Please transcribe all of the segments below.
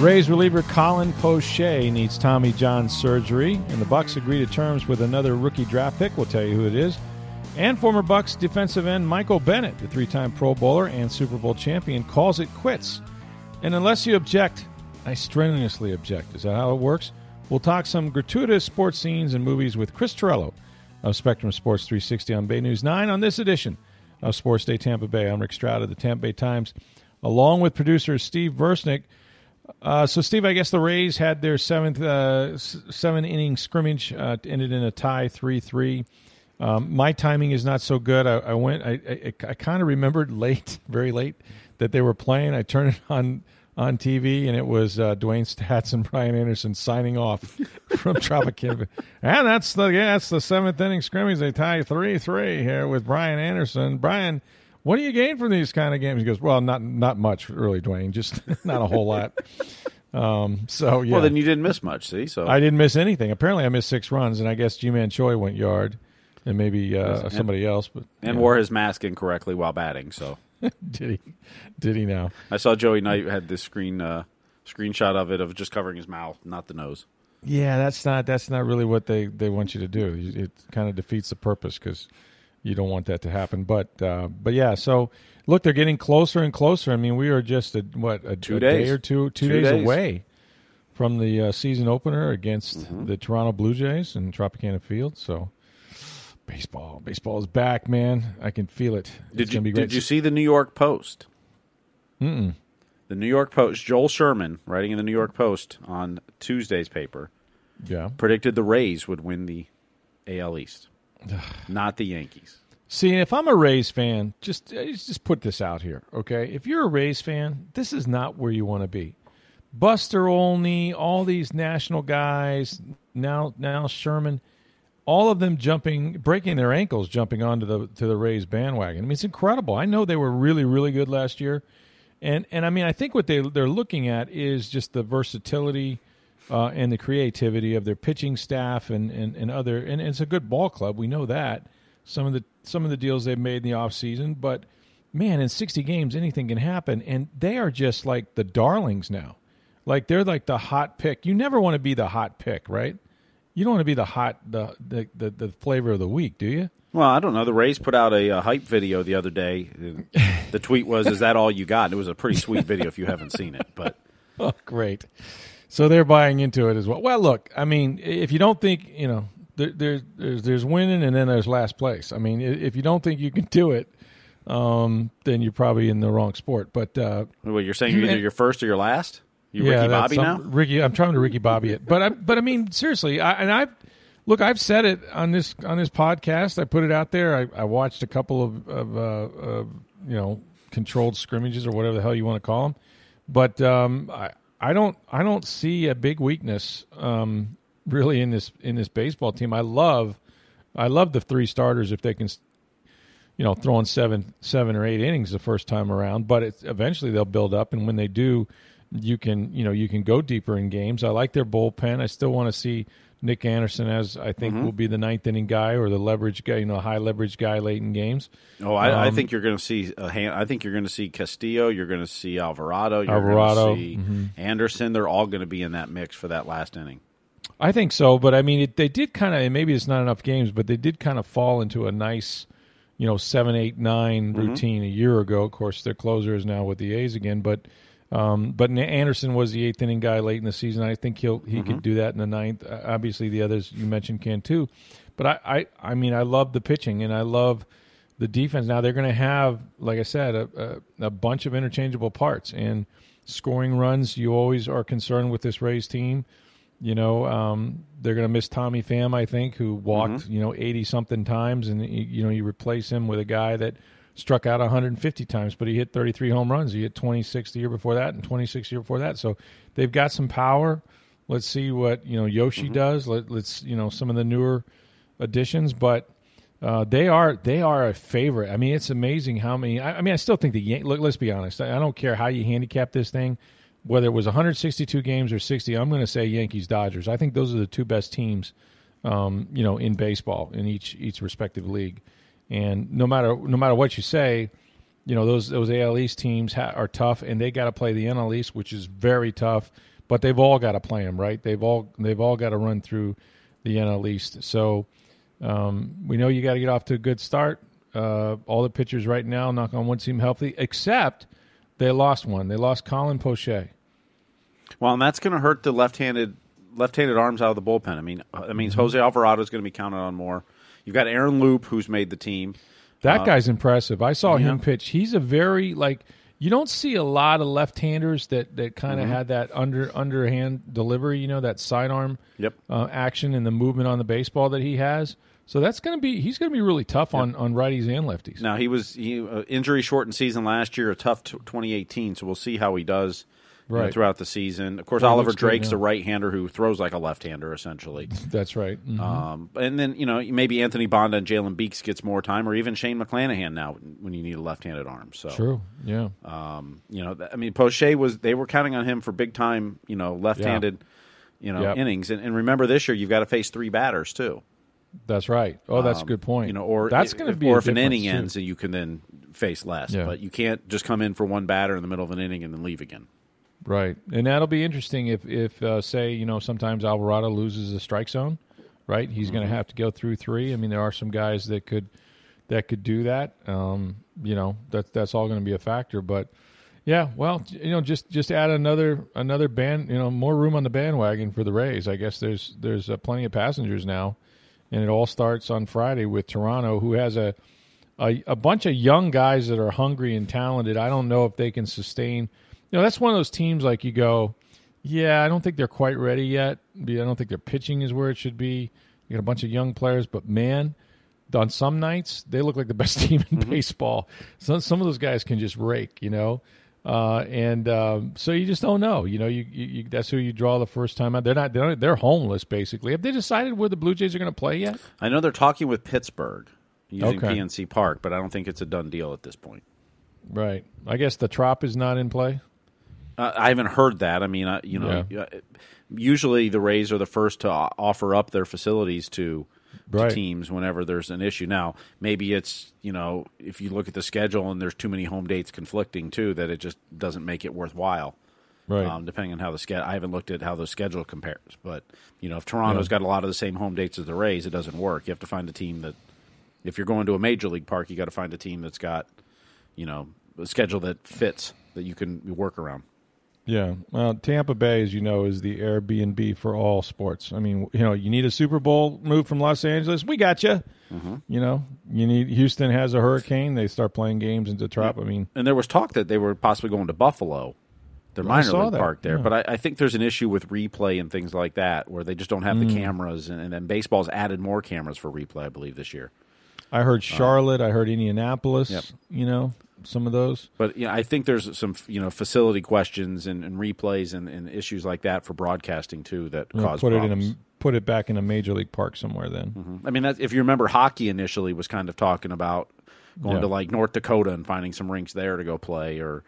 Rays reliever Colin Poche needs Tommy John surgery, and the Bucks agree to terms with another rookie draft pick. We'll tell you who it is. And former Bucks defensive end Michael Bennett, the three-time Pro Bowler and Super Bowl champion, calls it quits. And unless you object, I strenuously object. Is that how it works? We'll talk some gratuitous sports scenes and movies with Chris Torello of Spectrum Sports 360 on Bay News 9 on this edition of Sports Day Tampa Bay. I'm Rick Stroud of the Tampa Bay Times, along with producer Steve Versnick. Uh, so, Steve, I guess the Rays had their seventh uh, seven inning scrimmage uh, ended in a tie, three three. Um, my timing is not so good. I, I went. I, I, I kind of remembered late, very late, that they were playing. I turned it on on TV, and it was uh, Dewayne Staats and Brian Anderson signing off from Tropicana. and that's the yeah, that's the seventh inning scrimmage. They tie three three here with Brian Anderson. Brian, what do you gain from these kind of games? He goes, well, not not much really, Dewayne. Just not a whole lot. Um, so yeah. Well, then you didn't miss much. See, so I didn't miss anything. Apparently, I missed six runs, and I guess Ji-Man Choi went yard, and maybe uh, And- somebody else. But and wore his mask incorrectly while batting. So did he? Did he now? I saw Joey Knight had this screen uh, screenshot of it of just covering his mouth, not the nose. Yeah, that's not that's not really what they they want you to do. It kind of defeats the purpose because you don't want that to happen. But uh, but yeah, so look, they're getting closer and closer. I mean, we are just a, what a, Two a days. day or two two, Two days, days. away from the uh, season opener against Mm-hmm. the Toronto Blue Jays in Tropicana Field. So baseball, baseball is back, man. I can feel it. It's Did you be great. did you see the New York Post? Mm-mm. The New York Post, Joel Sherman, writing in the New York Post on Tuesday's paper, Yeah. predicted the Rays would win the AL East, not the Yankees. See, if I'm a Rays fan, just uh, just put this out here, okay? If you're a Rays fan, this is not where you want to be. Buster Olney, all these national guys, now now Sherman, all of them jumping, breaking their ankles, jumping onto the to the Rays bandwagon. I mean, it's incredible. I know they were really really good last year, and and I mean, I think what they they're looking at is just the versatility. Uh, and the creativity of their pitching staff and, and, and other and it's a good ball club we know that some of the some of the deals they've made in the offseason but man in 60 games anything can happen and they are just like the darlings now like they're like the hot pick you never want to be the hot pick right you don't want to be the hot the the, the, the flavor of the week do you Well, I don't know. The Rays put out a, uh hype video the other day. The tweet was, "Is that all you got?" And it was a pretty sweet video if you haven't seen it. But oh great so they're buying into it as well well look i mean if you don't think you know there, there, there's there's winning and then there's last place i mean if you don't think you can do it um, then you're probably in the wrong sport but uh, what you're saying, you're either your first or your last. You yeah, Ricky Bobby now. Ricky, I'm trying to Ricky Bobby it, but I, but I mean seriously, I, and I've look, I've said it on this on this podcast. I put it out there. I, I watched a couple of, of uh, uh, you know controlled scrimmages or whatever the hell you want to call them, but um, I I don't I don't see a big weakness um, really in this in this baseball team. I love I love the three starters if they can you know, throwing seven, seven or eight innings the first time around. But it's, eventually they'll build up, and when they do, you can, you know, you can go deeper in games. I like their bullpen. I still want to see Nick Anderson as I think Mhm. will be the ninth inning guy or the leverage guy, you know, high leverage guy late in games. Oh, I, I Um, think you're going to see a hand, I think you're going to see Castillo. You're going to see Alvarado. You're Alvarado, going to see mhm. Anderson. They're all going to be in that mix for that last inning. I think so, but I mean, it, they did kind of. Maybe it's not enough games, but they did kind of fall into a nice, you know, seven, eight, nine Mhm. routine a year ago. Of course, their closer is now with the A's again, but um, but Anderson was the eighth inning guy late in the season. I think he'll he Mhm. could do that in the ninth. Uh, obviously, the others you mentioned can too, but I, I I mean, I love the pitching and I love the defense. Now they're going to have, like I said, a, a, a bunch of interchangeable parts and scoring runs. You always are concerned with this Rays team. You know, um, they're going to miss Tommy Pham, I think, who walked, Mhm. you know, 80 something times. And, you you know, you replace him with a guy that struck out 150 times, but he hit 33 home runs. He hit 26 the year before that, and 26 the year before that. So they've got some power. Let's see what you know Yoshi Mm-hmm. does. Let, let's you know some of the newer additions, but uh, they are they are a favorite. I mean, it's amazing how many. I, I mean, I still think the Yan- look. Let's be honest. I, I don't care how you handicap this thing, whether it was 162 games or 60. I'm going to say Yankees Dodgers. I think those are the two best teams, um, you know, in baseball in each each respective league. And no matter no matter what you say, you know those those AL East teams ha- are tough, and they got to play the NL East, which is very tough. But they've all got to play them, right? They've all they've all got to run through the NL East. So um, we know you got to get off to a good start. Uh, all the pitchers right now, knock on wood, seem healthy, except they lost one. They lost Colin Poche. Well, and that's going to hurt the left-handed left-handed arms out of the bullpen. I mean, that means Mm-hmm. Jose Alvarado is going to be counted on more. You've got Aaron Loup, who's made the team. That guy's impressive. I saw him pitch. He's a very like you don't see a lot of left-handers that that kind of had that under underhand delivery. You know that sidearm Yep. uh, action and the movement on the baseball that he has. So that's going to be he's going to be really tough on on righties and lefties. Now he was he, uh, injury shortened season last year, a tough t- 2018. So we'll see how he does you know, Right. throughout the season. Of course, Oliver looks good Drake's now. a right-hander who throws like a left-hander, essentially. That's right. Mhm. Um, and then you know maybe Anthony Banda and Jalen Beeks gets more time, or even Shane McClanahan now when you need a left-handed arm. So True. Yeah. Um, you know, I mean, Poche was they were counting on him for big time, you know, left-handed, you know, Yep. innings. And, and remember, this year you've got to face three batters too. That's right. Oh, that's a good point. Um, You know, or that's going to be or if an inning too. ends, you can then face less. Yeah. But you can't just come in for one batter in the middle of an inning and then leave again. Right, and that'll be interesting if if uh, say you know sometimes Alvarado loses the strike zone, right? He's going to have to go through three. I mean, there are some guys that could that could do that. Um, you know, that that's all going to be a factor. But yeah, well, you know, just just add another another band, you know, more room on the bandwagon for the Rays. I guess there's there's uh, plenty of passengers now, and it all starts on Friday with Toronto, who has a a, a bunch of young guys that are hungry and talented. I don't know if they can sustain. You know, that's one of those teams like you go, yeah, I don't think they're quite ready yet. I don't think their pitching is where it should be. You got a bunch of young players, but man, on some nights they look like the best team in baseball. Some some of those guys can just rake, you know. Uh, and um, so you just don't know, you know. You, you, you that's who you draw the first time out. They're not. They're, they're homeless basically. Have they decided where the Blue Jays are going to play yet? I know they're talking with Pittsburgh using Okay. PNC Park, but I don't think it's a done deal at this point. Right. I guess the Trop is not in play. Uh, I haven't heard that. I mean, I, you know, uh, usually the Rays are the first to offer up their facilities to, to teams whenever there's an issue. Now, maybe it's you know, if you look at the schedule and there's too many home dates conflicting too, that it just doesn't make it worthwhile. Right. Um, depending on how the schedule, I haven't looked at how the schedule compares, but you know, if Toronto's got a lot of the same home dates as the Rays, it doesn't work. You have to find a team that, if you're going to a major league park, you got to find a team that's got, you know, a schedule that fits that you can work around. Yeah. Well, Tampa Bay, as you know, is the Airbnb for all sports. I mean, you know, you need a Super Bowl move from Los Angeles. We got you. Mm-hmm. You know, you need Houston has a hurricane. They start playing games into Trop. I mean, And there was talk that they were possibly going to Buffalo, their minor league that, park there. yeah. But I, I think there's an issue with replay and things like that, where they just don't have Mm. the cameras. And, and then baseball's added more cameras for replay, I believe, this year. I heard Charlotte. I heard Indianapolis. Uh, Yep. You know, some of those. But you know, I think there's some you know facility questions and, and replays and, and issues like that for broadcasting too that You cause put problems. it in a put it back in a major league park somewhere. Then mm-hmm. I mean, that, if you remember, hockey initially was kind of talking about going Yeah. to like North Dakota and finding some rinks there to go play or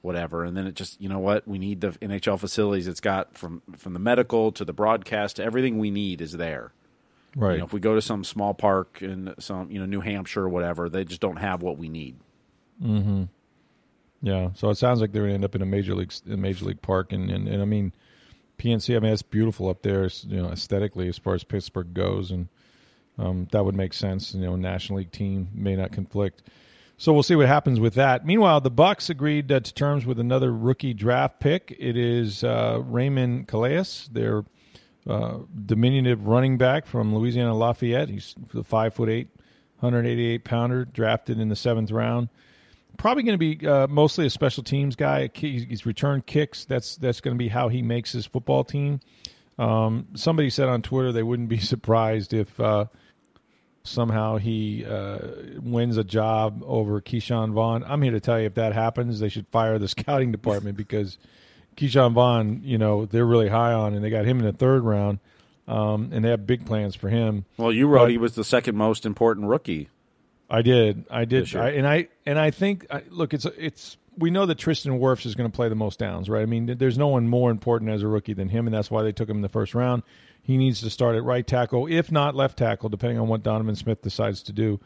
whatever, and then it just you know what we need the NHL facilities. It's got from from the medical to the broadcast to everything we need is there. right. You know, if we go to some small park in some you know New Hampshire or whatever, they just don't have what we need. Yeah, so it sounds like they're going to end up in a major league a major league park, and, and, and I mean, PNC. I mean, it's beautiful up there, you know, aesthetically as far as Pittsburgh goes, and um, that would make sense. You know, National League team may not conflict, so we'll see what happens with that. Meanwhile, the Bucks agreed uh, to terms with another rookie draft pick. It is uh, Raymond Calais, their uh, diminutive running back from Louisiana Lafayette. He's the five foot eight, 188 pounder, drafted in the seventh round probably going to be uh, mostly a special teams guy. He's returned kicks. That's that's going to be how he makes his football team. Um, somebody said on Twitter they wouldn't be surprised if uh, somehow he uh, wins a job over Ke'Shawn Vaughn. I'm here to tell you if that happens, they should fire the scouting department because Ke'Shawn Vaughn, you know, they're really high on, and they got him in the third round, um, and they have big plans for him. Well, you wrote but, he was the second most important rookie. I did, I did, I, and I and I think I, look, it's it's we know that Tristan Wirfs is going to play the most downs, right? I mean, there's no one more important as a rookie than him, and that's why they took him in the first round. He needs to start at right tackle, if not left tackle, depending on what Donovan Smith decides to do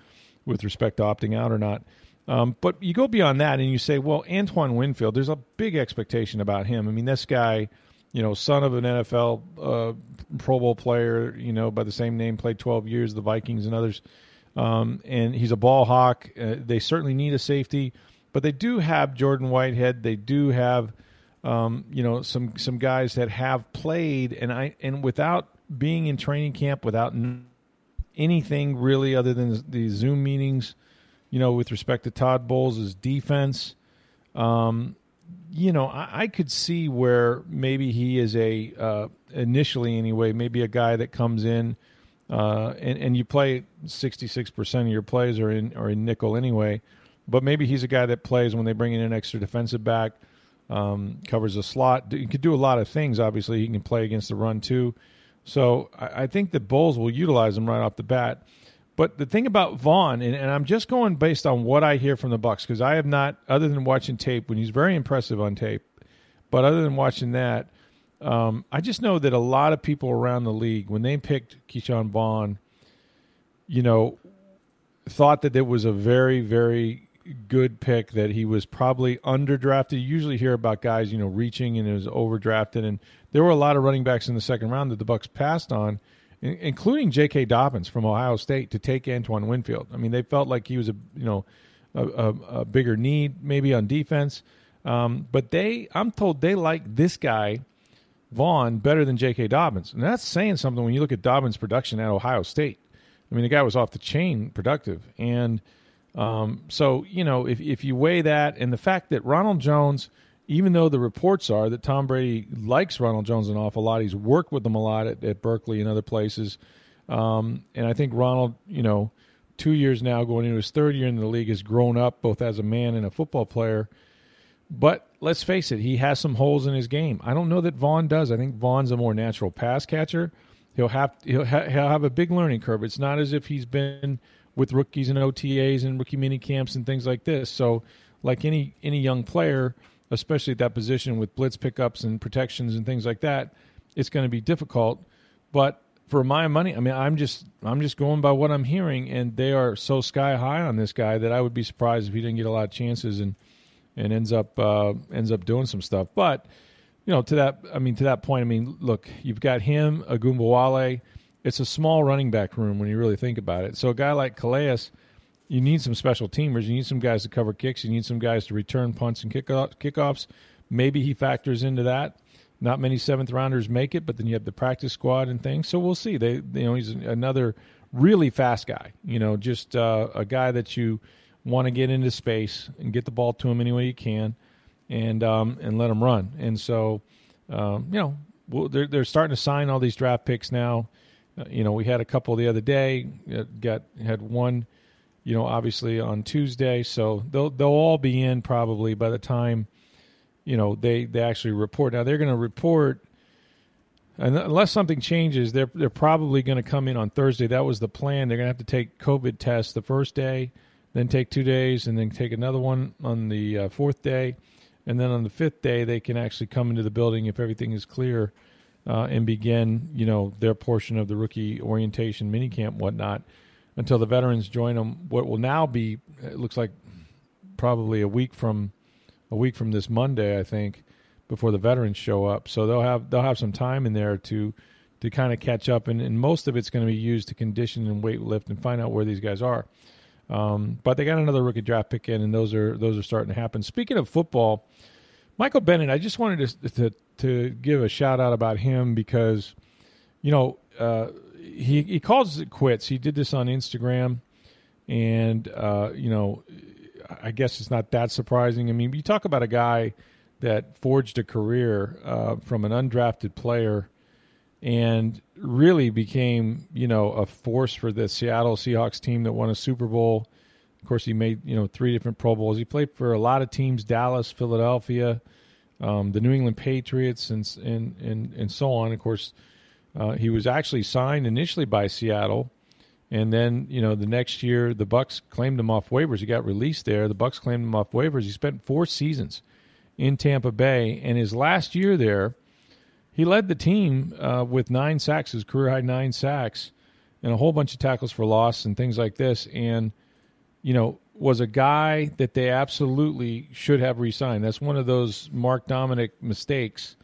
with respect to opting out or not. Um, but you go beyond that and you say, well, Antoine Winfield, there's a big expectation about him. I mean, this guy, you know, son of an NFL uh, Pro Bowl player, you know, by the same name, played 12 years, the Vikings and others. Um, and he's a ball hawk. Uh, they certainly need a safety, but they do have Jordan Whitehead. They do have um, you know, some some guys that have played, and I and without being in training camp, without anything really other than the Zoom meetings, you know, with respect to Todd Bowles' defense, um, you know, I, I, could see where maybe he is a uh, initially anyway, maybe a guy that comes in. Uh, and, and you play 66% of your plays are in, are in nickel anyway, but maybe he's a guy that plays when they bring in an extra defensive back um, covers a slot. He could do a lot of things. Obviously, he can play against the run too. So I, I think the Bowles will utilize him right off the bat. But the thing about Vaughn, and, and I'm just going based on what I hear from the Bucks because I have not, other than watching tape when he's very impressive on tape, but other than watching that, um, I just know that a lot of people around the league, when they picked Ke'Shawn Vaughn, you know, thought that it was a very, very good pick that he was probably underdrafted. You usually hear about guys, you know, reaching and it was overdrafted, and there were a lot of running backs in the second round that the Bucks passed on, including J.K. Dobbins from Ohio State to take Antoine Winfield. I mean, they felt like he was a you know a, a, a bigger need maybe on defense, um, but they I'm told they like this guy. Vaughn better than J.K. Dobbins, and that's saying something when you look at Dobbins' production at Ohio State. I mean, the guy was off the chain productive, and um, so you know, if if you weigh that and the fact that Ronald Jones, even though the reports are that Tom Brady likes Ronald Jones an awful lot, he's worked with him a lot at, at Berkeley and other places, um, and I think Ronald, you know, two years now going into his third year in the league, has grown up both as a man and a football player. But let's face it, he has some holes in his game. I don't know that Vaughn does. I think Vaughn's a more natural pass catcher. He'll have he'll, ha- he'll have a big learning curve. It's not as if he's been with rookies and OTAs and rookie mini camps and things like this. So, like any any young player, especially at that position with blitz pickups and protections and things like that, it's going to be difficult. But for my money, I mean, I'm just I'm just going by what I'm hearing, and they are so sky high on this guy that I would be surprised if he didn't get a lot of chances and and ends up uh, ends up doing some stuff. But you know, to that I mean, to that point, I mean, look, you've got him, Ogunbowale it's a small running back room when you really think about it. So a guy like Calais, you need some special teamers. You need some guys to cover kicks. You need some guys to return punts and kickoffs. Maybe he factors into that. Not many seventh rounders make it, but then you have the practice squad and things. So we'll see. They, you know, he's another really fast guy. You know, just uh, a guy that you want to get into space and get the ball to him any way you can, and um, and let him run. And so, um, you know, well, they're they're starting to sign all these draft picks now. Uh, you know, we had a couple the other day. Uh, got had one, you know, obviously on Tuesday. So they'll they'll all be in probably by the time, you know, they they actually report. Now they're going to report. Unless something changes, they're they're probably going to come in on Thursday. That was the plan. They're going to have to take COVID tests the first day, then take two days, and then take another one on the uh, fourth day, and then on the fifth day they can actually come into the building if everything is clear uh, and begin, you know, their portion of the rookie orientation, minicamp, whatnot, until the veterans join them. What will now be, it looks like, probably a week from a week from this Monday, I think, before the veterans show up. So they'll have they'll have some time in there to to kind of catch up, and, and most of it's going to be used to condition and weight lift and find out where these guys are. Um, but they got another rookie draft pick in, and those are those are starting to happen. Speaking of football, Michael Bennett, I just wanted to, to to give a shout out about him because, you know, uh, he he calls it quits. He did this on Instagram, and uh, you know, I guess it's not that surprising. I mean, you talk about a guy that forged a career uh, from an undrafted player and really became you know a force for the Seattle Seahawks team that won a Super Bowl. Of course, he made you know three different Pro Bowls. He played for a lot of teams: Dallas, Philadelphia, um, the New England Patriots, and and and and so on. Of course, uh, he was actually signed initially by Seattle, and then you know the next year the Bucks claimed him off waivers. He got released there. The Bucks claimed him off waivers. He spent four seasons in Tampa Bay, and his last year there, he led the team uh, with nine sacks, his career high nine sacks, and a whole bunch of tackles for loss and things like this. And you know was a guy that they absolutely should have re-signed. That's one of those Mark Dominik mistakes.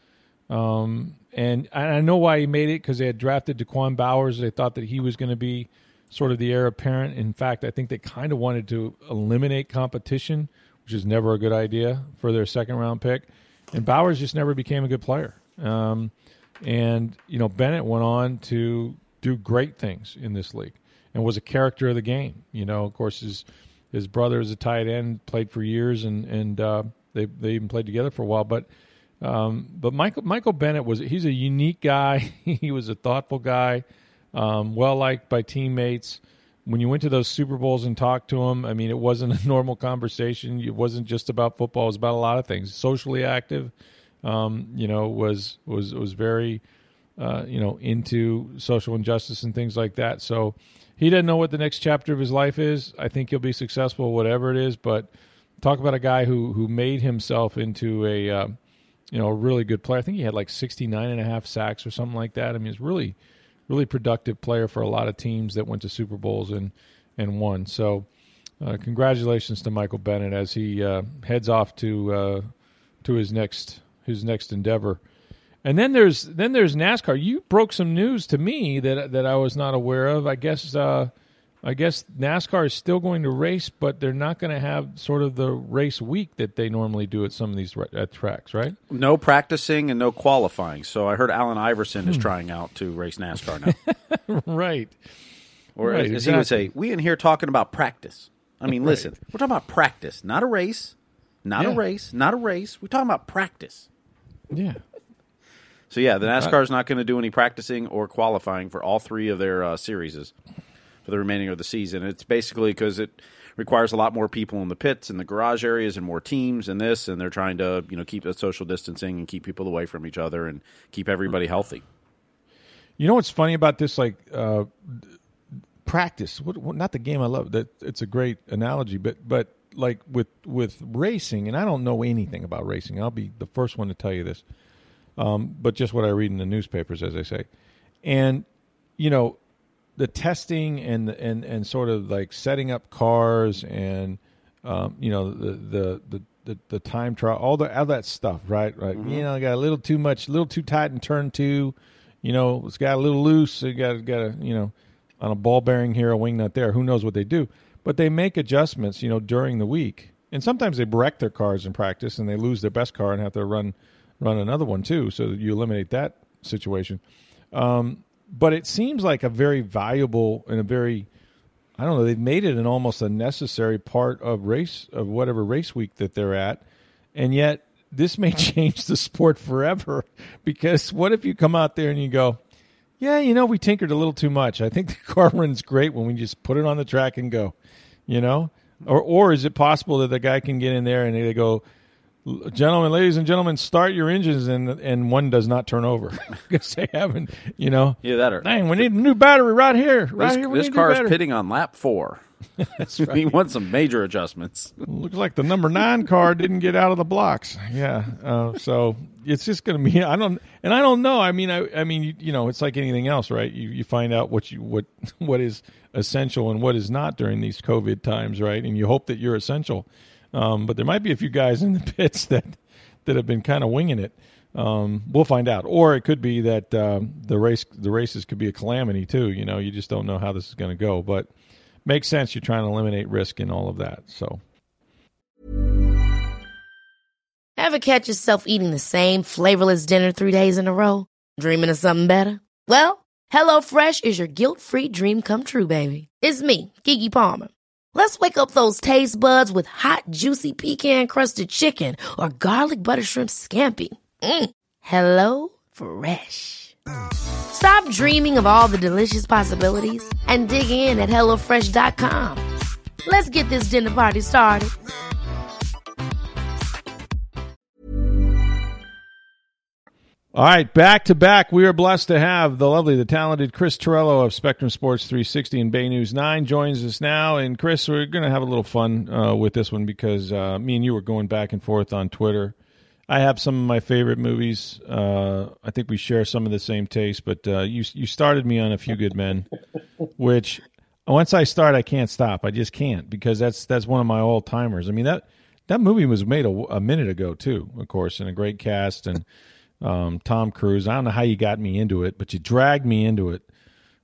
Um, and I know why he made it because they had drafted Da'Quan Bowers. They thought that he was going to be sort of the heir apparent. In fact, I think they kind of wanted to eliminate competition, which is never a good idea for their second round pick. And Bowers just never became a good player. Um, and you know Bennett went on to do great things in this league and was a character of the game. You know, of course, his his brother is a tight end, played for years, and and uh, they they even played together for a while. But um, but Michael Michael Bennett was he's a unique guy. he was a thoughtful guy, um, well liked by teammates. When you went to those Super Bowls and talked to him, I mean, it wasn't a normal conversation. It wasn't just about football. It was about a lot of things. Socially active, um, you know, was was was very, uh, you know, into social injustice and things like that. So he doesn't know what the next chapter of his life is. I think he'll be successful, whatever it is. But talk about a guy who who made himself into a uh, you know a really good player. I think he had like 69 and a half sacks or something like that. I mean, he's really really productive player for a lot of teams that went to Super Bowls and and won. So. Uh, congratulations to Michael Bennett as he uh, heads off to uh, to his next his next endeavor. And then there's then there's NASCAR. You broke some news to me that that I was not aware of. I guess uh, I guess NASCAR is still going to race, but they're not going to have sort of the race week that they normally do at some of these at tracks, right? No practicing and no qualifying. So I heard Allen Iverson is hmm. trying out to race NASCAR now. right. Or right, as exactly. he would say, we in here talking about practice. I mean, right. listen, we're talking about practice, not a race, not yeah. a race, not a race. We're talking about practice. Yeah. So yeah, the NASCAR is not going to do any practicing or qualifying for all three of their uh, series for the remaining of the season. It's basically because it requires a lot more people in the pits and the garage areas and more teams and this, and they're trying to you know keep the social distancing and keep people away from each other and keep everybody healthy. You know what's funny about this? Like uh, practice, what, what, not the game I love. That it's a great analogy, but but like with with racing, and I don't know anything about racing. I'll be the first one to tell you this um, but just what I read in the newspapers, as I say. And you know, the testing and and and sort of like setting up cars and um, you know the, the the the the, time trial, all the all that stuff, right? Right. Mm-hmm. You know, I got a little too much, a little too tight in turn two. You know, it's got a little loose. It got got a you know on a ball bearing here, a wing nut there. Who knows what they do? But they make adjustments, you know, during the week, and sometimes they wreck their cars in practice and they lose their best car and have to run run another one too, so you eliminate that situation. Um, but it seems like a very valuable and a very I don't know. They've made it an almost a necessary part of race of whatever race week that they're at, and yet this may change the sport forever. Because what if you come out there and you go, "Yeah, you know, we tinkered a little too much. I think the car runs great when we just put it on the track and go." You know, or or is it possible that the guy can get in there and they go, gentlemen, ladies and gentlemen, start your engines, and and one does not turn over because they haven't, you know. Yeah, that are. Dang, we need a new battery right here. Right this, here, this car is pitting on lap four. That's right. we want some major adjustments. Looks like the number nine car didn't get out of the blocks. Yeah, uh, so it's just going to be. I don't, and I don't know. I mean, I, I mean, you, you, know, it's like anything else, right? You you find out what you what what is essential and what is not during these COVID times, right? And you hope that you're essential um, but there might be a few guys in the pits that that have been kind of winging it. Um, we'll find out, or it could be that um, the race the races could be a calamity too. You know, you just don't know how this is going to go, but makes sense. You're trying to eliminate risk and all of that. So, ever catch yourself eating the same flavorless dinner three days in a row, dreaming of something better? Well, HelloFresh is your guilt free dream come true, baby. It's me, Keke Palmer. Let's wake up those taste buds with hot, juicy pecan crusted chicken or garlic butter shrimp scampi. Mm. Hello Fresh. Stop dreaming of all the delicious possibilities and dig in at HelloFresh.com. Let's get this dinner party started. All right, back to back, we are blessed to have the lovely, the talented Chris Torello of Spectrum Sports 360 and Bay News 9 joins us now. And Chris, we're going to have a little fun uh, with this one because uh, me and you were going back and forth on Twitter. I have some of my favorite movies. Uh, I think we share some of the same taste, but uh, you you started me on A Few Good Men, which once I start, I can't stop. I just can't because that's that's one of my all timers. I mean that that movie was made a, a, minute ago too, of course, and a great cast and um, Tom Cruise. I don't know how you got me into it, but you dragged me into it.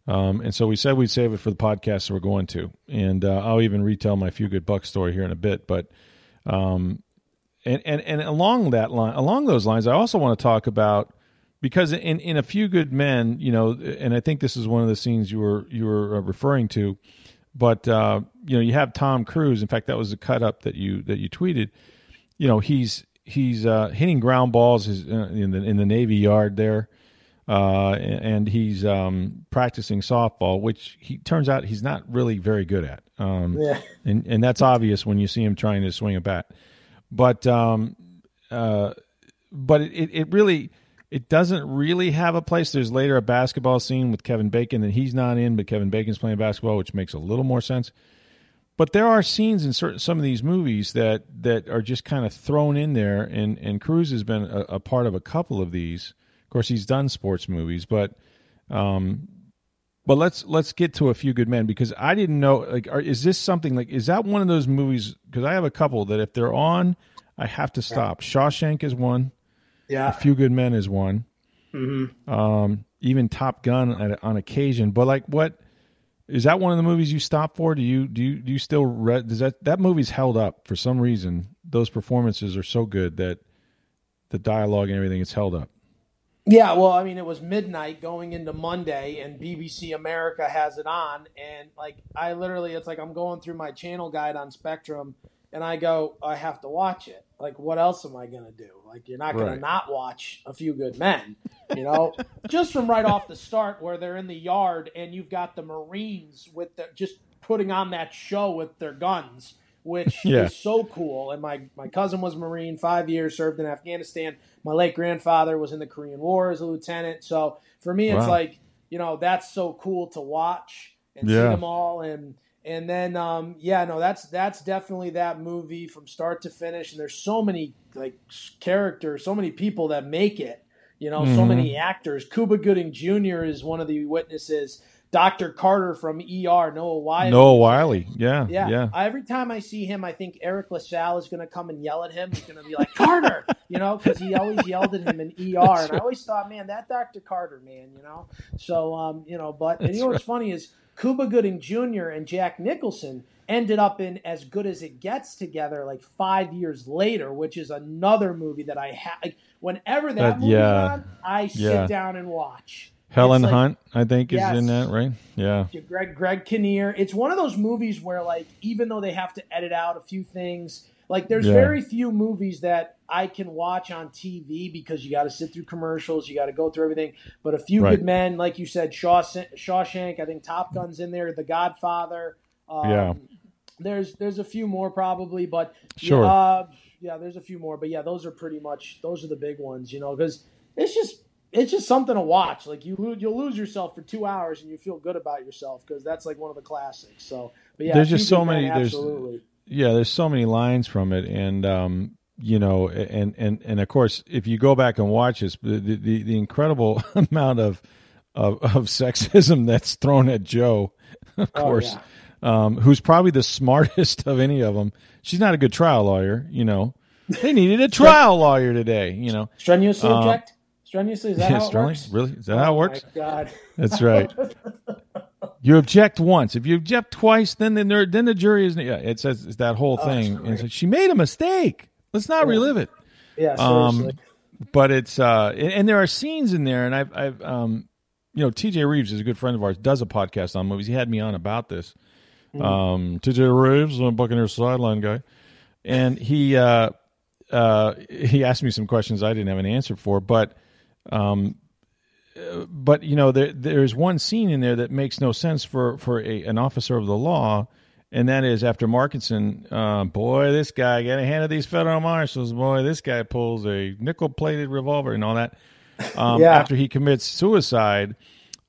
Um, and so we said we'd save it for the podcast, so we're going to. And uh, I'll even retell my few good buck story here in a bit. But um, and, and and along that line, along those lines, I also want to talk about because in in a few good men, you know, and I think this is one of the scenes you were you were uh, referring to, but uh, you know, you have Tom Cruise. In fact, that was a cut up that you that you tweeted. You know, he's he's uh, hitting ground balls uh, in the in the Navy Yard there, uh, and he's um, practicing softball, which he turns out he's not really very good at. Um, yeah. and and that's obvious when you see him trying to swing a bat. But um, uh, but it, it really it doesn't really have a place. There's later a basketball scene with Kevin Bacon that he's not in, but Kevin Bacon's playing basketball, which makes a little more sense. But there are scenes in certain some of these movies that that are just kind of thrown in there, and and Cruise has been a, a part of a couple of these. Of course, he's done sports movies, but um, but let's let's get to a few good men because I didn't know like are, is this something like is that one of those movies because I have a couple that if they're on I have to stop. Yeah. Shawshank is one. Yeah. A Few Good Men is one. Mm-hmm. Um, even Top Gun on, on occasion. But like, what is that one of the movies you stop for? Do you do you do you still read? Does that that movie's held up for some reason? Those performances are so good that the dialogue and everything is held up. Yeah, well, I mean, it was midnight going into Monday, and BBC America has it on, and like I literally, it's like I'm going through my channel guide on Spectrum, and I go, I have to watch it. Like, what else am I gonna do? Like, you're not gonna right. not watch A Few Good Men, you know? just from right off the start, where they're in the yard, and you've got the Marines with the, just putting on that show with their guns which yeah. is so cool. And my, my cousin was a Marine, five years, served in Afghanistan. My late grandfather was in the Korean War as a lieutenant. So for me, it's wow. like, you know, that's so cool to watch and yeah. see them all. And, and then, um, yeah, no, that's, that's definitely that movie from start to finish. And there's so many like characters, so many people that make it, you know, mm-hmm. so many actors. Cuba Gooding Jr. is one of the witnesses. Dr. Carter from ER, Noah Wyle. Noah Wyle. yeah, yeah, yeah. Every time I see him, I think Eric LaSalle is going to come and yell at him. He's going to be like Carter, you know, because he always yelled at him in ER, and I always thought, man, that Dr. Carter, man, you know. So, um, you know, but and you know what's funny is Cuba Gooding Jr. and Jack Nicholson ended up in As Good as It Gets together like five years later, which is another movie that I have. Like, whenever that uh, movie's yeah. on, I sit yeah. down and watch. Helen like, Hunt, I think, is in that, right? Yeah. Greg Greg Kinnear. It's one of those movies where, like, even though they have to edit out a few things, like, there's yeah. very few movies that I can watch on TV because you got to sit through commercials, you got to go through everything. But a few right. good men, like you said, Shawshank. I think Top Gun's in there. The Godfather. Um, yeah. There's there's a few more probably, but sure. Yeah, uh, yeah, there's a few more, but yeah, those are pretty much those are the big ones, you know, because it's just it's just something to watch. Like you, you'll lose yourself for two hours and you feel good about yourself because that's like one of the classics. So, but yeah, there's just so many. there's yeah, there's so many lines from it, and um, you know, and and and of course, if you go back and watch this, the the, the incredible amount of, of, of sexism that's thrown at Joe, of oh, course, yeah. um, who's probably the smartest of any of them. She's not a good trial lawyer, you know. They needed a trial lawyer today, you know. Strenuously um, object. Strenuously, is that yeah, how it works? Really? Is that oh how it works? God. That's right. you object once. If you object twice, then the then the jury is yeah. It says it's that whole oh, thing. And like, she made a mistake. Let's not yeah. relive it. Yeah, seriously. Um, but it's uh, and, and, there are scenes in there, and I've I've um, you know, T.J. Reeves is a good friend of ours. Does a podcast on movies. He had me on about this. Mm-hmm. Um, T.J. Reeves, a Buccaneers sideline guy, and he uh, uh, he asked me some questions I didn't have an answer for, but um, but you know, there there's one scene in there that makes no sense for for a, an officer of the law, and that is after Markinson. Uh, boy, this guy got a hand of these federal marshals. Boy, this guy pulls a nickel plated revolver and all that. Um, yeah. After he commits suicide,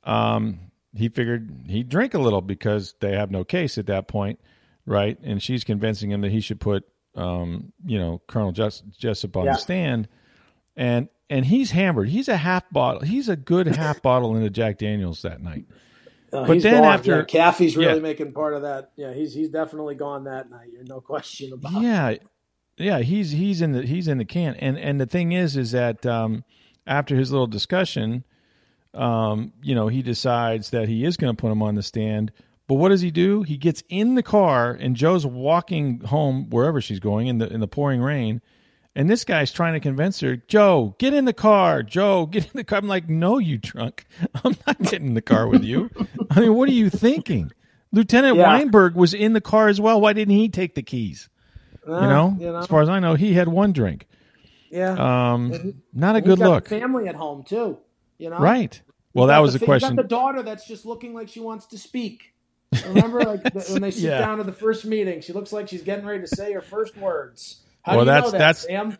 um, he figured he'd drink a little because they have no case at that point, right? And she's convincing him that he should put, um, you know, Colonel Jess- Jessep on yeah. the stand, and and he's hammered. He's a half bottle. He's a good half bottle into Jack Daniels that night. Uh, but then gone. after yeah, Kaffee's really yeah. making part of that. Yeah, he's he's definitely gone that night. No question about. Yeah, it. yeah, he's he's in the he's in the can. And and the thing is, is that um, after his little discussion, um, you know, he decides that he is going to put him on the stand. But what does he do? He gets in the car, and Joe's walking home wherever she's going in the in the pouring rain, and this guy's trying to convince her, Joe, get in the car. Joe, get in the car. I'm like, no, you drunk. I'm not getting in the car with you. I mean, what are you thinking? Lieutenant yeah. Weinberg was in the car as well. Why didn't he take the keys? Uh, you, know? you, know? as far as I know, he had one drink. Yeah. Um, not a good look. family at home too. You know. Right. Well, that was the, the question. the daughter that's just looking like she wants to speak. Remember, like the, when they sit yeah. down to the first meeting, she looks like she's getting ready to say her first words. How well, that's that, that's Sam?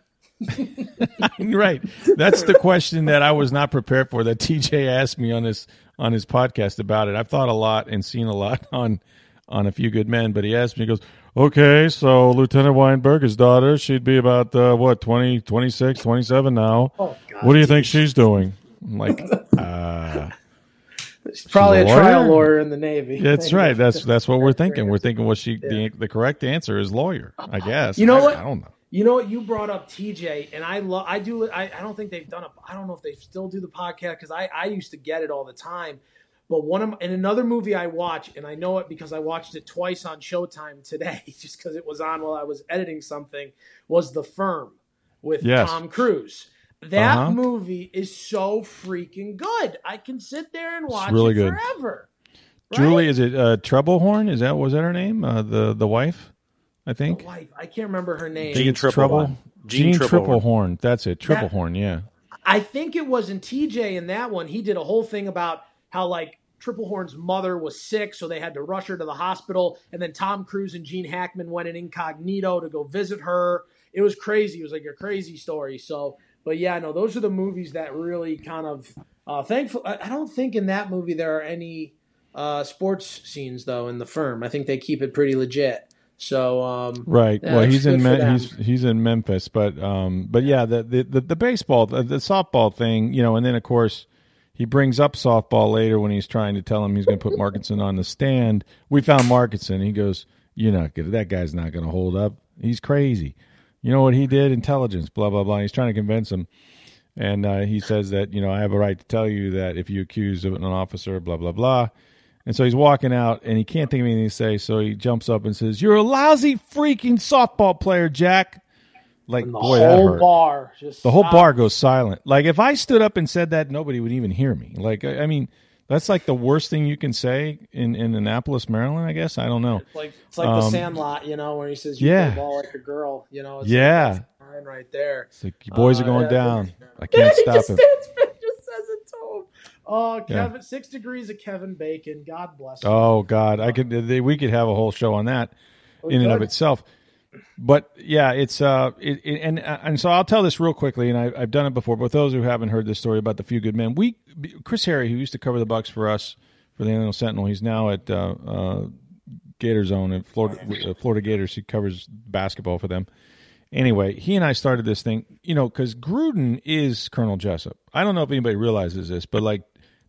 right. That's the question that I was not prepared for. That TJ asked me on his on his podcast about it. I've thought a lot and seen a lot on on a few good men, but he asked me, he goes, Okay, so Lieutenant Weinberg's daughter, she'd be about uh, what 20, 26, 27 now. Oh, God, what do you think she's doing? I'm like, uh, she's probably a, a, trial lawyer in the Navy. That's right. That's that's what we're thinking. We're thinking what she yeah. the, the correct answer is lawyer. I guess. You know I, what? I don't know. You know what? You brought up TJ, and I love. I do. I, I don't think they've done a. I don't know if they still do the podcast because I I used to get it all the time. But one of in another movie I watch, and I know it because I watched it twice on Showtime today, just because it was on while I was editing something, was The Firm with yes. Tom Cruise. That uh-huh. movie is so freaking good. I can sit there and watch really it good. forever. Right? Julie, is it uh, Treblehorn? Is that was that her name? Uh, the the wife, I think. The wife. I can't remember her name. Jeanne Tripplehorn. Jeanne, Jeanne Tripplehorn. That's it. Tripplehorn. Yeah. I think it was in TJ in that one. He did a whole thing about how like Tripplehorn's mother was sick, so they had to rush her to the hospital. And then Tom Cruise and Gene Hackman went in incognito to go visit her. It was crazy. It was like a crazy story. So but yeah, no, those are the movies that really kind of uh, thankful. I don't think in that movie there are any uh, sports scenes though in the firm. I think they keep it pretty legit. So um, right, yeah, well, he's in Me- he's he's in Memphis, but um, but yeah, the the the, the baseball, the, the, softball thing, you know, and then of course he brings up softball later when he's trying to tell him he's going to put Markinson on the stand. We found Markinson. He goes, "You're not good. That guy's not going to hold up. He's crazy." you know what he did? Intelligence, blah, blah, blah. He's trying to convince him. And uh, he says that, you know, I have a right to tell you that if you accuse an officer, blah, blah, blah. And so he's walking out and he can't think of anything to say. So he jumps up and says, You're a lousy freaking softball player, Jack. Like, boy, that hurt. bar the whole bar goes silent. Like, if I stood up and said that, nobody would even hear me. Like, I, I mean, that's like the worst thing you can say in, in Annapolis, Maryland. I guess I don't know. It's like it's like um, the Sandlot, you know, where he says, "You yeah. play ball like a girl," you know. yeah, like, right there. It's like you boys uh, are going yeah, down. I can't stop him. just says it to him. Oh, Kevin, yeah. six degrees of Kevin Bacon. God bless. Him. Oh God, I could. We could have a whole show on that we in could. and of itself but yeah, it's uh, it, it, and uh, and so I'll tell this real quickly, and I, have done it before. But those who haven't heard this story about the few good men, we Chris Harry, who used to cover the Bucks for us for the Orlando Sentinel, he's now at uh, uh, Gator Zone in Florida, uh, Florida Gators. He covers basketball for them. Anyway, he and I started this thing, you know, because Gruden is Colonel Jessep. I don't know if anybody realizes this, but like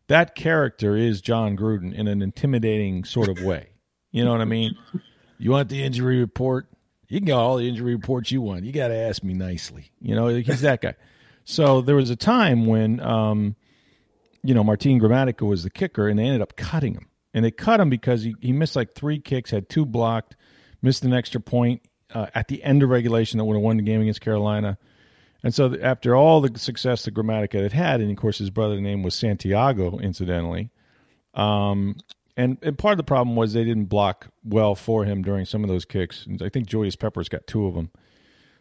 that character is John Gruden in an intimidating sort of way. You know what I mean? You want the injury report? You can get all the injury reports you want. You got to ask me nicely. You know, he's that guy. So there was a time when, um, you know, Martin Gramatica was the kicker, and they ended up cutting him. And they cut him because he, he missed like three kicks, had two blocked, missed an extra point uh, at the end of regulation that would have won the game against Carolina. And so after all the success that Gramatica had had, and of course his brother's name was Santiago, incidentally, um, and and part of the problem was they didn't block well for him during some of those kicks. I think Julius Peppers got two of them.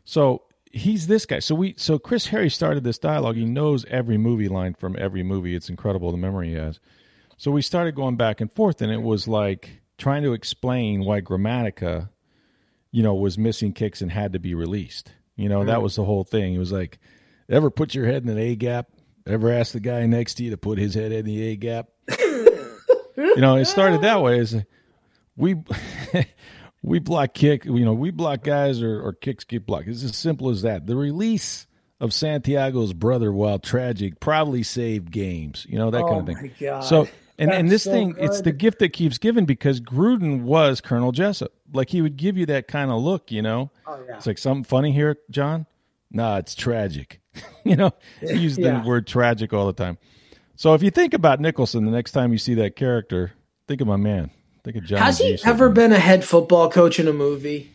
So he's this guy. So we so Chris Harry started this dialogue. He knows every movie line from every movie. It's incredible the memory he has. So we started going back and forth, and it was like trying to explain why Gramatica, you know, was missing kicks and had to be released. You know, that mm-hmm. was the whole thing. He was like, "Ever put your head in an A gap? Ever ask the guy next to you to put his head in the A gap?" you know, it started that way. Is we we block kick. You know, we block guys or, or kicks get blocked. It's as simple as that. The release of Santiago's brother, while tragic, probably saved games. You know that Oh kind of thing. my God. So and and this so thing, it's the gift that keeps giving because Gruden was Colonel Jessep. Like he would give you that kind of look. You know, Oh, yeah. it's like something funny here, John. Nah, it's tragic. you know, he used Yeah. the word tragic all the time. So if you think about Nicholson the next time you see that character, think of my man. Think of Jon. Has he ever been a head football coach in a movie?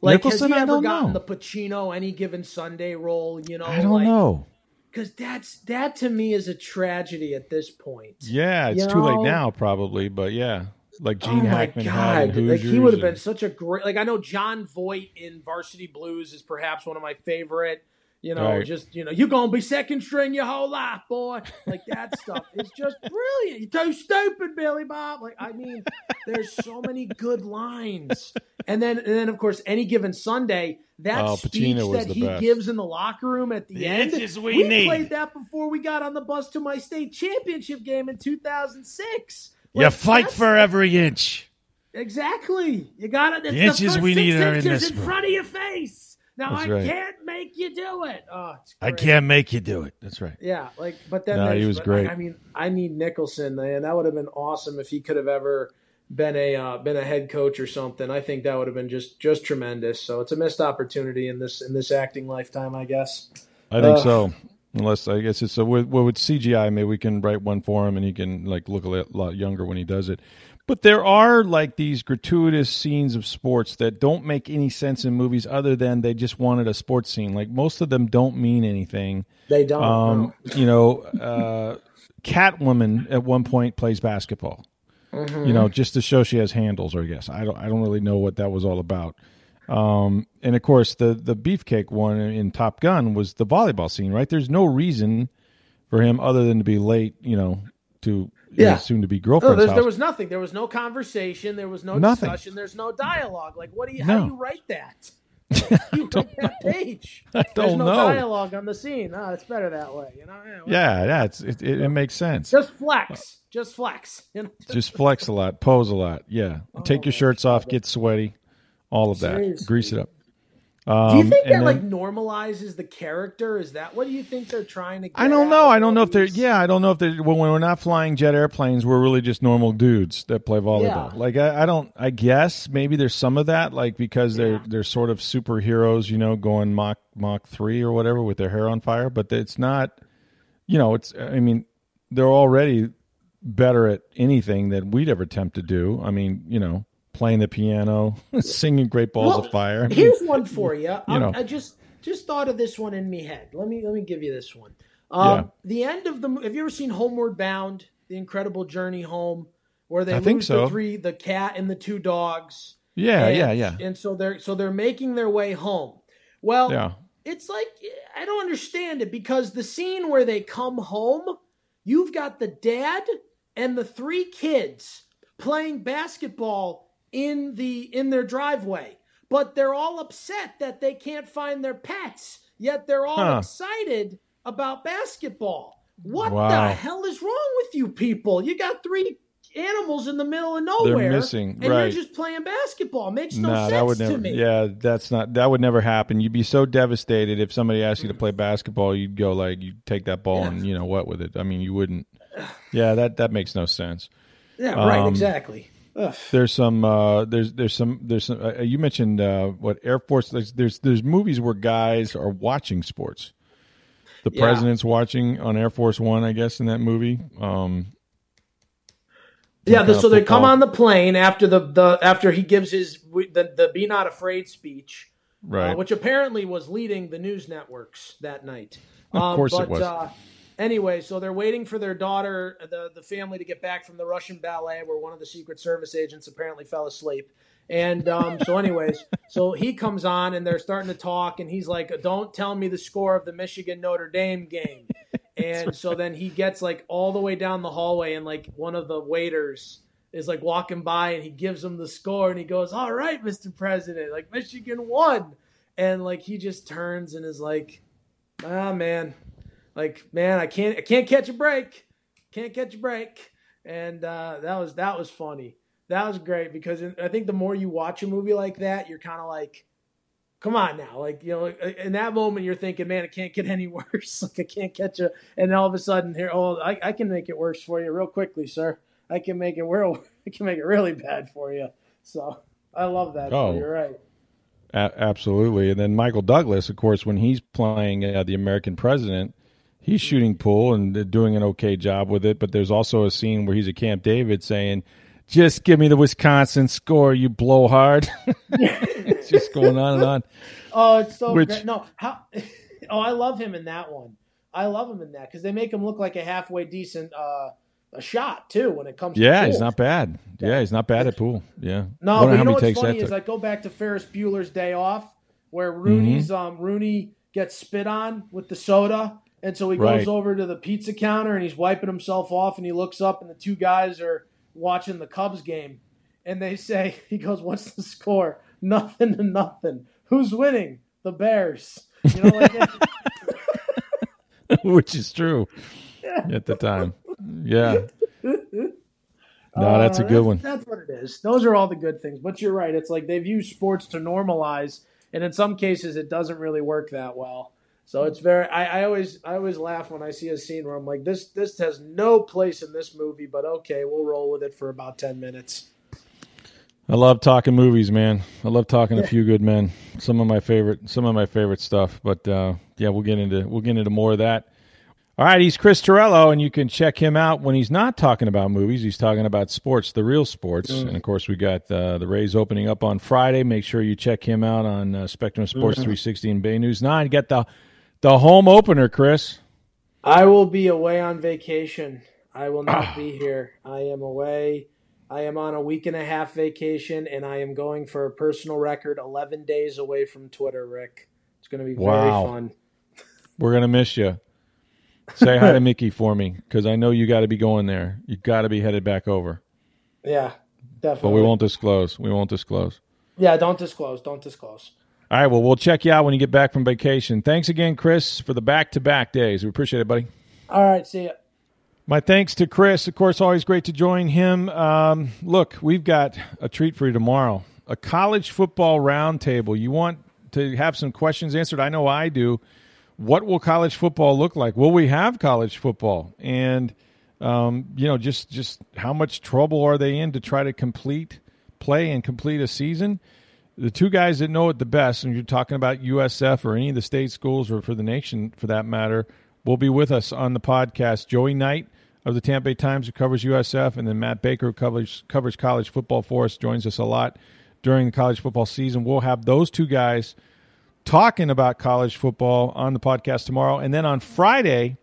Like, Nicholson? has he I ever don't gotten know. the Pacino any given Sunday role? You know, I don't know. because that's that to me is a tragedy at this point. Yeah, it's You too late now, probably, but yeah, like Oh Gene my Hackman god! in Like he would have been such a great. Like I know Jon Voight in Varsity Blues is perhaps one of my favorite. You know, Right. just you know, you're gonna be second string your whole life, boy. Like that stuff is just brilliant. You're too stupid, Billy Bob. Like I mean, there's so many good lines. And then, and then of course, any given Sunday, that Oh, speech that he best. gives in the locker room at the, The end. inches we need. played that before we got on the bus to my state championship game in 2006. You fight that's- for every inch. Exactly. You got it. The inches we need are in this in room. front of your face. Now That's I right. can't make you do it. Oh, it's I can't make you do it. That's right. Yeah, like, but then No, he was but, great. I mean, I need Nicholson, man. That would have been awesome if he could have ever been a uh, been a head coach or something. I think that would have been just just tremendous. So it's a missed opportunity in this in this acting lifetime, I guess. I think Ugh. so. Unless I guess it's a, with, well, with CGI, maybe we can write one for him and he can like look a lot- lot younger when he does it. But there are like these gratuitous scenes of sports that don't make any sense in movies other than they just wanted a sports scene. Like most of them don't mean anything. They don't. Um, no. you know, uh, Catwoman at one point plays basketball. Mm-hmm. You know, just to show she has handles, or I guess I don't. I don't really know what that was all about. Um, and of course, the the beefcake one in Top Gun was the volleyball scene. Right? There's no reason for him other than to be late. You know, to Yeah. soon to be No, there's, house. there was nothing. There was no conversation. There was no Nothing. discussion. There's no dialogue. Like, what do you? How do you write that? you write that page. I There's don't no know. dialogue on the scene. Oh, it's better that way. You know. Yeah, yeah, yeah, it's, it, it, it makes sense. Just flex. Just flex. You know? Just flex a lot, pose a lot. Yeah, take your shirts off, get sweaty, all of that. Seriously. Grease it up. do you Um, think that and like normalizes the character? Is that what do you think they're trying to? Get I don't know. I don't know if they're. Yeah, I don't know if they're. When we're not flying jet airplanes, we're really just normal dudes that play volleyball. Yeah. Like I, I don't. I guess maybe there's some of that, like because they're they're sort of superheroes, you know, going Mach Mach three or whatever with their hair on fire. But it's not. You know, it's. I mean, they're already better at anything that we'd ever attempt to do. I mean, you know, playing the piano, singing Great Balls Well, of Fire. Here's one for you. You know. I just just thought of this one in me head. Let me let me give you this one. Um, Yeah. The end of the. Have you ever seen Homeward Bound? The Incredible Journey Home, where they I lose think so. the three, the cat and the two dogs. yeah, and, yeah, yeah, And so they're so they're making their way home. Well, yeah. it's like I don't understand it because the scene where they come home, you've got the dad and the three kids playing basketball in the in their driveway, but they're all upset that they can't find their pets. Yet they're all Huh. excited about basketball. What Wow. the hell is wrong with you people? You got three animals in the middle of nowhere, missing, and right. you're just playing basketball. Makes no No, sense that would to never. me. Yeah, that's not. That would never happen. You'd be so devastated if somebody asked you to play basketball. You'd go like, you'd take that ball and you know what with it. I mean, you wouldn't. Yeah, that that makes no sense. Yeah, right, Um, exactly. Ugh. There's some. Uh, there's there's some. There's some. Uh, you mentioned uh, what Air Force. There's, there's there's movies where guys are watching sports. The Yeah. president's watching on Air Force One, I guess, in that movie. Um, Yeah, the, so they come on the plane after the, the after he gives his the, the "Be Not Afraid" speech, right. uh, which apparently was leading the news networks that night. Of Um, course it but, was. Anyway, so they're waiting for their daughter, the the family, to get back from the Russian ballet, where one of the Secret Service agents apparently fell asleep. And um, so, anyways, so he comes on and they're starting to talk, and he's like, "Don't tell me the score of the Michigan Notre Dame game." And right. so then he gets like all the way down the hallway, and like one of the waiters is like walking by, and he gives him the score, and he goes, "All right, Mr. President, like Michigan won," and like he just turns and is like, "Ah, man, like man, I can't, I can't catch a break, can't catch a break," and uh, that was that was funny that was great because I think the more you watch a movie like that, you're kind of like, come on now. Like, you know, in that moment, you're thinking, man, it can't get any worse. like, I can't catch a, and all of a sudden, here, oh, I, I can make it worse for you real quickly, sir. I can make it real, I can make it really bad for you. So I love that. Oh, you're right. A- absolutely. And then Michael Douglas, of course, when he's playing uh, the American president, he's shooting pool and doing an okay job with it. But there's also a scene where he's at Camp David saying, just give me the Wisconsin score, you blowhard. it's just going on and on. Oh, it's so Which, great. No, how? Oh, I love him in that one. I love him in that because they make him look like a halfway decent uh, a shot too when it comes. To Yeah, he's not bad. Yeah, he's not bad at pool. Yeah. No, but you know what's funny is I go back to Ferris Bueller's Day Off, where Rooney's mm-hmm. um, Rooney gets spit on with the soda, and so he goes over to the pizza counter and he's wiping himself off, and he looks up, and the two guys are watching the Cubs game, and they say, he goes, "What's the score? Nothing to nothing. Who's winning? The Bears." You know, like which is true at the time. Yeah. No, that's a uh, good that's, one. That's what it is. Those are all the good things. But you're right. It's like they've used sports to normalize, and in some cases, it doesn't really work that well. So it's very. I, I, always I always laugh when I see a scene where I'm like, this this has no place in this movie, but okay, we'll roll with it for about ten minutes. I love talking movies, man. I love talking yeah. a few good men. Some of my favorite some of my favorite stuff. But uh, yeah, we'll get into we'll get into more of that. All right, he's Chris Torello, and you can check him out when he's not talking about movies. He's talking about sports, the real sports. Mm. And of course, we got uh, the Rays opening up on Friday. Make sure you check him out on uh, Spectrum Sports mm-hmm. 360 and Bay News 9. Get the the home opener, Chris. I will be away on vacation. I will not ah. be here. I am away. I am on a week and a half vacation, and I am going for a personal record 11 days away from Twitter, Rick. It's going to be very fun. We're going to miss you. Say hi to Mickey for me because I know you got to be going there. You got to be headed back over. Yeah, definitely. But we won't disclose. We won't disclose. Yeah, don't disclose. Don't disclose. All right. Well, we'll check you out when you get back from vacation. Thanks again, Chris, for the back to back days. We appreciate it, buddy. All right. See ya. My thanks to Chris. Of course, always great to join him. Um, look, we've got a treat for you tomorrow a college football roundtable. You want to have some questions answered? I know I do. What will college football look like? Will we have college football? And um, you know, just just how much trouble are they in to try to complete play and complete a season? The two guys that know it the best, and you're talking about USF or any of the state schools or for the nation for that matter, will be with us on the podcast. Joey Knight of the Tampa Bay Times, who covers USF, and then Matt Baker, who covers, covers college football for us, joins us a lot during the college football season. We'll have those two guys talking about college football on the podcast tomorrow. And then on Friday,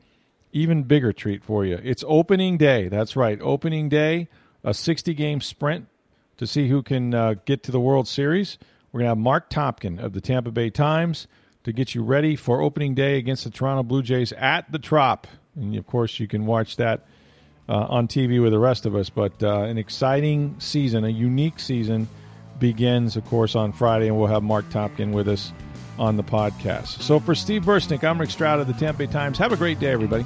even bigger treat for you. It's opening day. That's right, opening day, a 60 game sprint to see who can uh, get to the World Series. We're going to have Mark Topkin of the Tampa Bay Times to get you ready for opening day against the Toronto Blue Jays at the Trop. And of course, you can watch that uh, on TV with the rest of us. But uh, an exciting season, a unique season, begins, of course, on Friday, and we'll have Mark Topkin with us on the podcast. So for Steve Versnick, I'm Rick Stroud of the Tampa Bay Times. Have a great day, everybody.